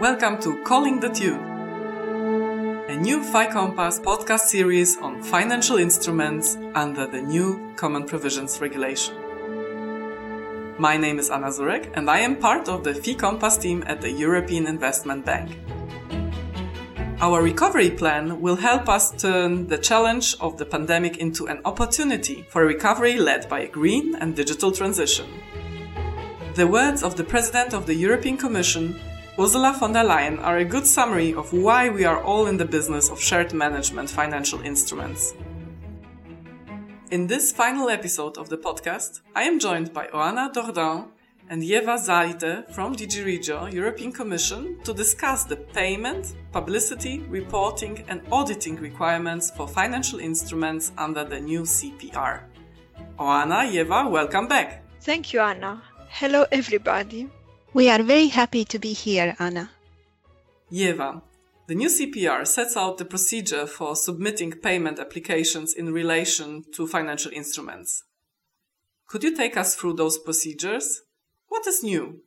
Welcome to Calling the Tune, a new fi-compass podcast series on financial instruments under the new Common Provisions Regulation. My name is Anna Zurek and I am part of the fi-compass team at the European Investment Bank. Our recovery plan will help us turn the challenge of the pandemic into an opportunity for recovery led by a green and digital transition. The words of the President of the European Commission, Ursula von der Leyen, are a good summary of why we are all in the business of shared management financial instruments. In this final episode of the podcast, I am joined by Oana Dordain and Ieva Zālīte from DG Regio, European Commission, to discuss the payment, publicity, reporting, and auditing requirements for financial instruments under the new CPR. Oana, Ieva, welcome back. Thank you, Anna. Hello, everybody. We are very happy to be here, Anna. Ieva, the new CPR sets out the procedure for submitting payment applications in relation to financial instruments. Could you take us through those procedures? What is new?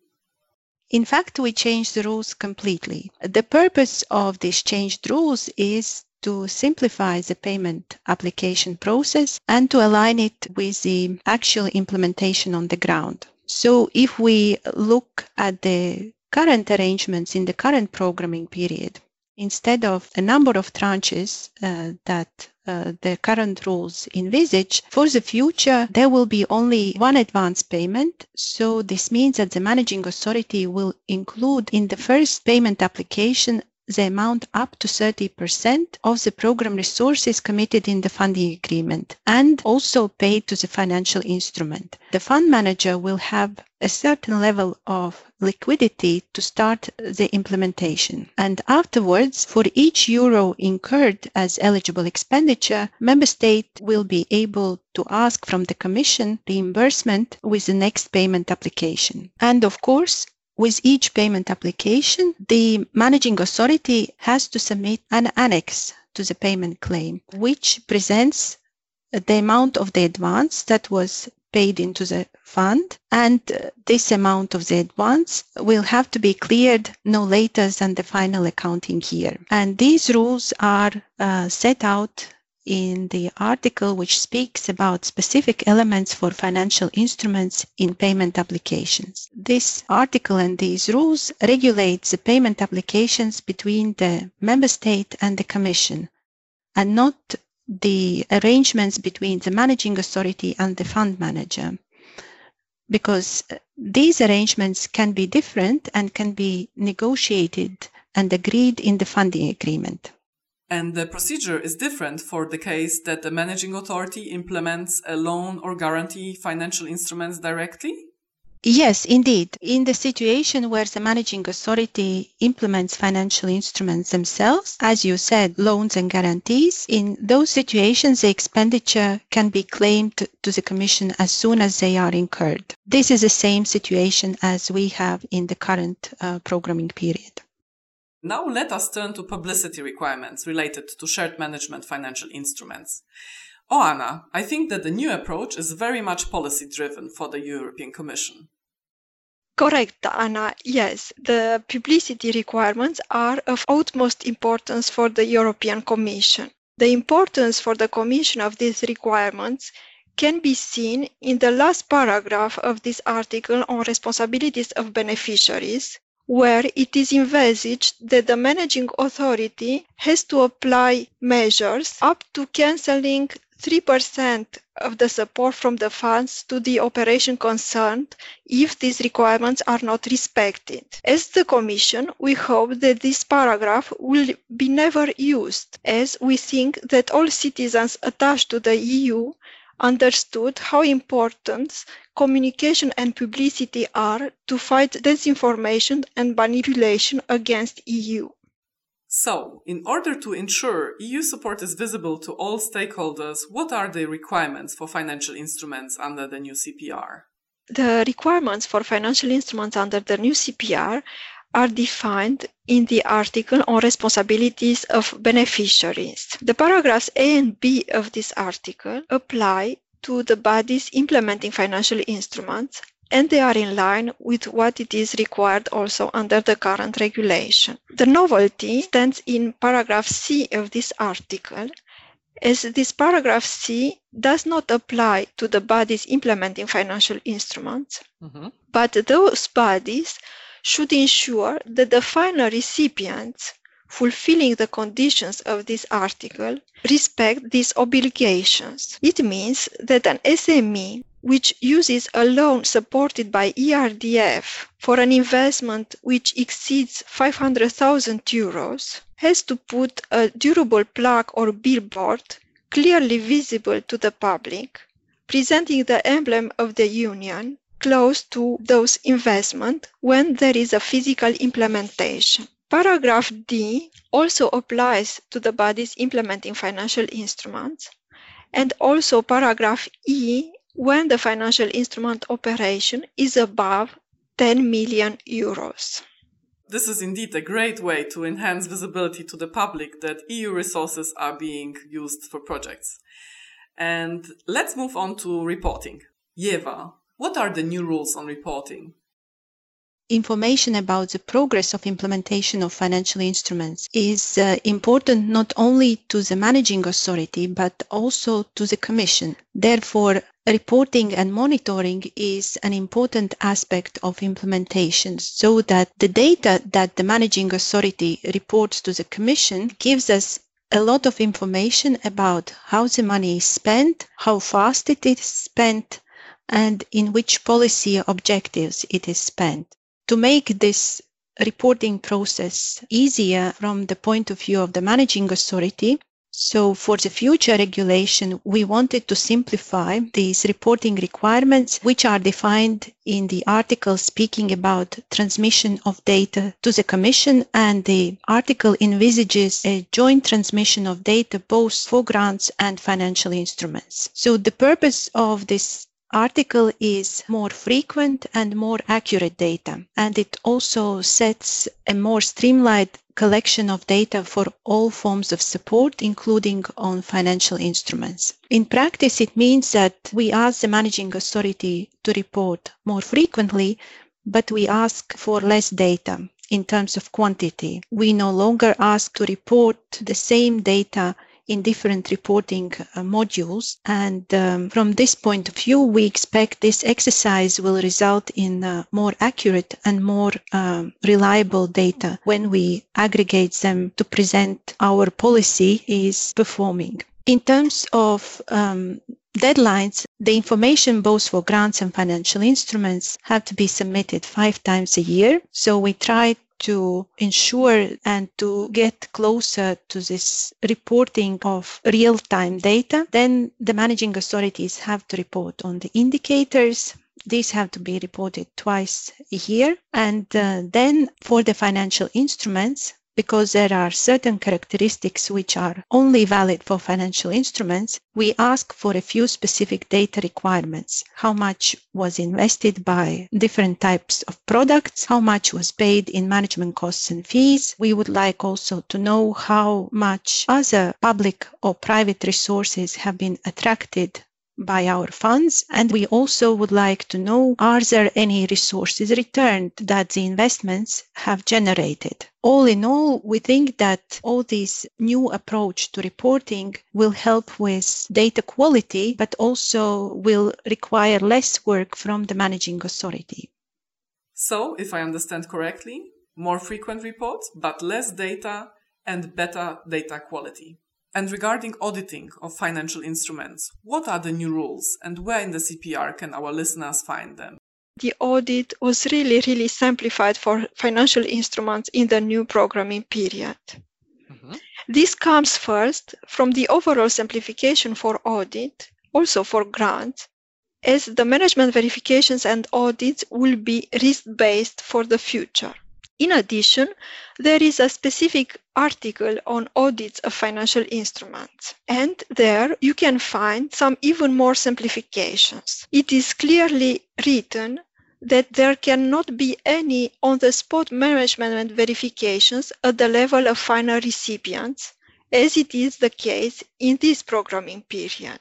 In fact, we changed the rules completely. The purpose of these changed rules is to simplify the payment application process and to align it with the actual implementation on the ground. So if we look at the current arrangements in the current programming period, instead of a number of tranches uh, that uh, the current rules envisage, for the future, there will be only one advance payment. So this means that the managing authority will include in the first payment application the amount up to 30% of the program resources committed in the funding agreement and also paid to the financial instrument. The fund manager will have a certain level of liquidity to start the implementation. And afterwards, for each euro incurred as eligible expenditure, member state will be able to ask from the commission reimbursement with the next payment application. And of course, with each payment application, the managing authority has to submit an annex to the payment claim, which presents the amount of the advance that was paid into the fund and this amount of the advance will have to be cleared no later than the final accounting year. And these rules are uh, set out in the article which speaks about specific elements for financial instruments in payment applications. This article and these rules regulate the payment applications between the member state and the commission and not the arrangements between the managing authority and the fund manager because these arrangements can be different and can be negotiated and agreed in the funding agreement. And the procedure is different for the case that the managing authority implements a loan or guarantee financial instruments directly? Yes, indeed. In the situation where the managing authority implements financial instruments themselves, as you said, loans and guarantees, in those situations, the expenditure can be claimed to the Commission as soon as they are incurred. This is the same situation as we have in the current uh, programming period. Now let us turn to publicity requirements related to shared management financial instruments. Oh, Anna, I think that the new approach is very much policy driven for the European Commission. Correct, Anna. Yes, the publicity requirements are of utmost importance for the European Commission. The importance for the Commission of these requirements can be seen in the last paragraph of this article on responsibilities of beneficiaries, where it is envisaged that the managing authority has to apply measures up to cancelling 3% of the support from the funds to the operation concerned if these requirements are not respected. As the Commission, we hope that this paragraph will be never used, as we think that all citizens attached to the EU understood how important communication and publicity are to fight disinformation and manipulation against EU. So, in order to ensure EU support is visible to all stakeholders, what are the requirements for financial instruments under the new CPR? The requirements for financial instruments under the new CPR are defined in the article on responsibilities of beneficiaries. The paragraphs A and B of this article apply to the bodies implementing financial instruments and they are in line with what it is required also under the current regulation. The novelty stands in paragraph C of this article, as this paragraph C does not apply to the bodies implementing financial instruments, mm-hmm. but those bodies should ensure that the final recipients fulfilling the conditions of this article respect these obligations. It means that an SME which uses a loan supported by ERDF for an investment which exceeds 500,000 euros has to put a durable plaque or billboard clearly visible to the public, presenting the emblem of the union close to those investments when there is a physical implementation. Paragraph D also applies to the bodies implementing financial instruments, and also paragraph E when the financial instrument operation is above 10 million euros. This is indeed a great way to enhance visibility to the public that EU resources are being used for projects. And let's move on to reporting. Ieva, what are the new rules on reporting? information about the progress of implementation of financial instruments is uh, important not only to the managing authority but also to the commission therefore reporting and monitoring is an important aspect of implementation so that the data that the managing authority reports to the commission gives us a lot of information about how the money is spent how fast it is spent and in which policy objectives it is spent to make this reporting process easier from the point of view of the managing authority, so for the future regulation, we wanted to simplify these reporting requirements, which are defined in the article speaking about transmission of data to the Commission, and the article envisages a joint transmission of data both for grants and financial instruments. So the purpose of this article is more frequent and more accurate data, and it also sets a more streamlined collection of data for all forms of support, including on financial instruments. In practice, it means that we ask the managing authority to report more frequently, but we ask for less data in terms of quantity. We no longer ask to report the same data in different reporting uh, modules. And um, from this point of view, we expect this exercise will result in uh, more accurate and more um, reliable data when we aggregate them to present our policy is performing. In terms of um, deadlines, the information both for grants and financial instruments have to be submitted five times a year. So we try to ensure and to get closer to this reporting of real time data, then the managing authorities have to report on the indicators. These have to be reported twice a year. And uh, then for the financial instruments, because there are certain characteristics which are only valid for financial instruments, we ask for a few specific data requirements. How much was invested by different types of products? How much was paid in management costs and fees? We would like also to know how much other public or private resources have been attracted by our funds. And we also would like to know are there any resources returned that the investments have generated? All in all, we think that all this new approach to reporting will help with data quality, but also will require less work from the managing authority. So, if I understand correctly, more frequent reports, but less data and better data quality. And regarding auditing of financial instruments, what are the new rules and where in the CPR can our listeners find them? The audit was really, really simplified for financial instruments in the new programming period. Mm-hmm. This comes first from the overall simplification for audit, also for grants, as the management verifications and audits will be risk based for the future. In addition, there is a specific article on audits of financial instruments, and there you can find some even more simplifications. It is clearly written that there cannot be any on the spot management and verifications at the level of final recipients, as it is the case in this programming period.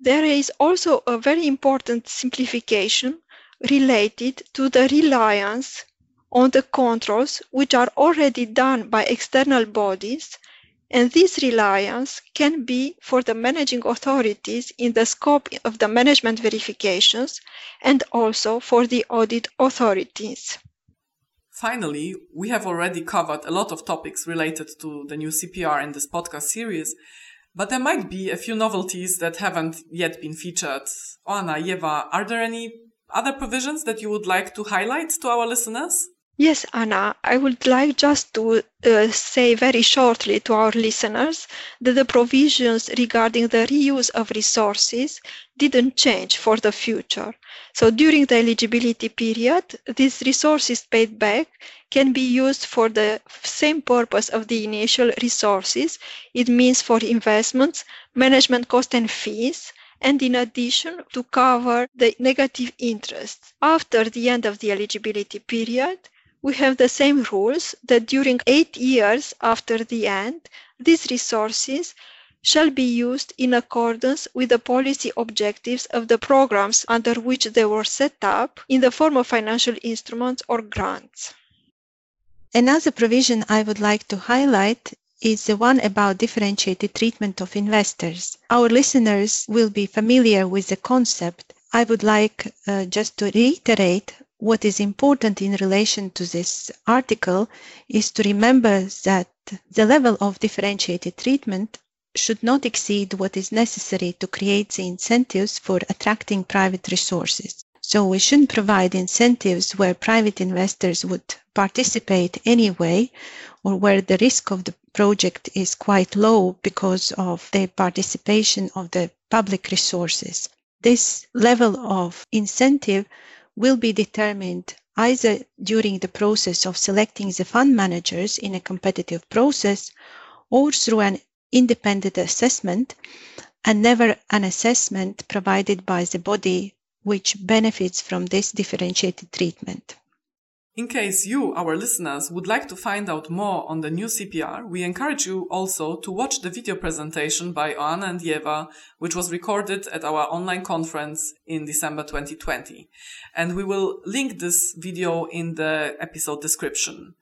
There is also a very important simplification related to the reliance on the controls which are already done by external bodies and this reliance can be for the managing authorities in the scope of the management verifications and also for the audit authorities. Finally, we have already covered a lot of topics related to the new CPR in this podcast series, but there might be a few novelties that haven't yet been featured. Oana, Ieva, are there any other provisions that you would like to highlight to our listeners? Yes, Anna, I would like just to uh, say very shortly to our listeners that the provisions regarding the reuse of resources didn't change for the future. So during the eligibility period, these resources paid back can be used for the same purpose of the initial resources. It means for investments, management cost and fees, and in addition to cover the negative interest. After the end of the eligibility period, we have the same rules that during eight years after the end, these resources shall be used in accordance with the policy objectives of the programs under which they were set up in the form of financial instruments or grants. Another provision I would like to highlight is the one about differentiated treatment of investors. Our listeners will be familiar with the concept. I would like uh, just to reiterate what is important in relation to this article is to remember that the level of differentiated treatment should not exceed what is necessary to create the incentives for attracting private resources. So we shouldn't provide incentives where private investors would participate anyway or where the risk of the project is quite low because of the participation of the public resources. This level of incentive will be determined either during the process of selecting the fund managers in a competitive process or through an independent assessment and never an assessment provided by the body which benefits from this differentiated treatment. In case you, our listeners, would like to find out more on the new CPR, we encourage you also to watch the video presentation by Oana and Ieva, which was recorded at our online conference in December 2020. And we will link this video in the episode description.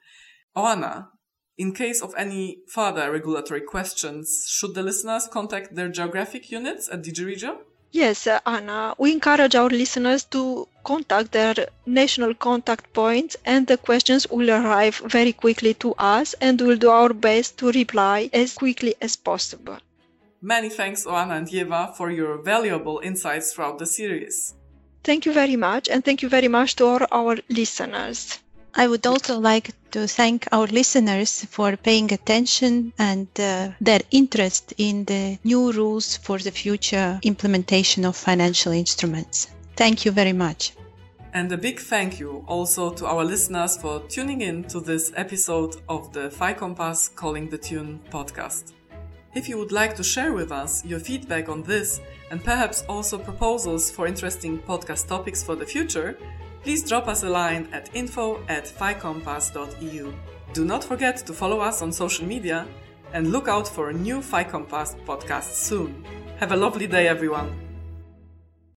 Oana, in case of any further regulatory questions, should the listeners contact their geographic units at DG Regio? Yes, uh, Anna, we encourage our listeners to contact their national contact points and the questions will arrive very quickly to us and we'll do our best to reply as quickly as possible. Many thanks, Oana and Ieva, for your valuable insights throughout the series. Thank you very much and thank you very much to all our listeners. I would also like to thank our listeners for paying attention and uh, their interest in the new rules for the future implementation of financial instruments. Thank you very much. And a big thank you also to our listeners for tuning in to this episode of the fi-compass Calling the Tune podcast. If you would like to share with us your feedback on this and perhaps also proposals for interesting podcast topics for the future, please drop us a line at info at fi-compass.eu. Do not forget to follow us on social media and look out for a new fi-compass podcast soon. Have a lovely day, everyone.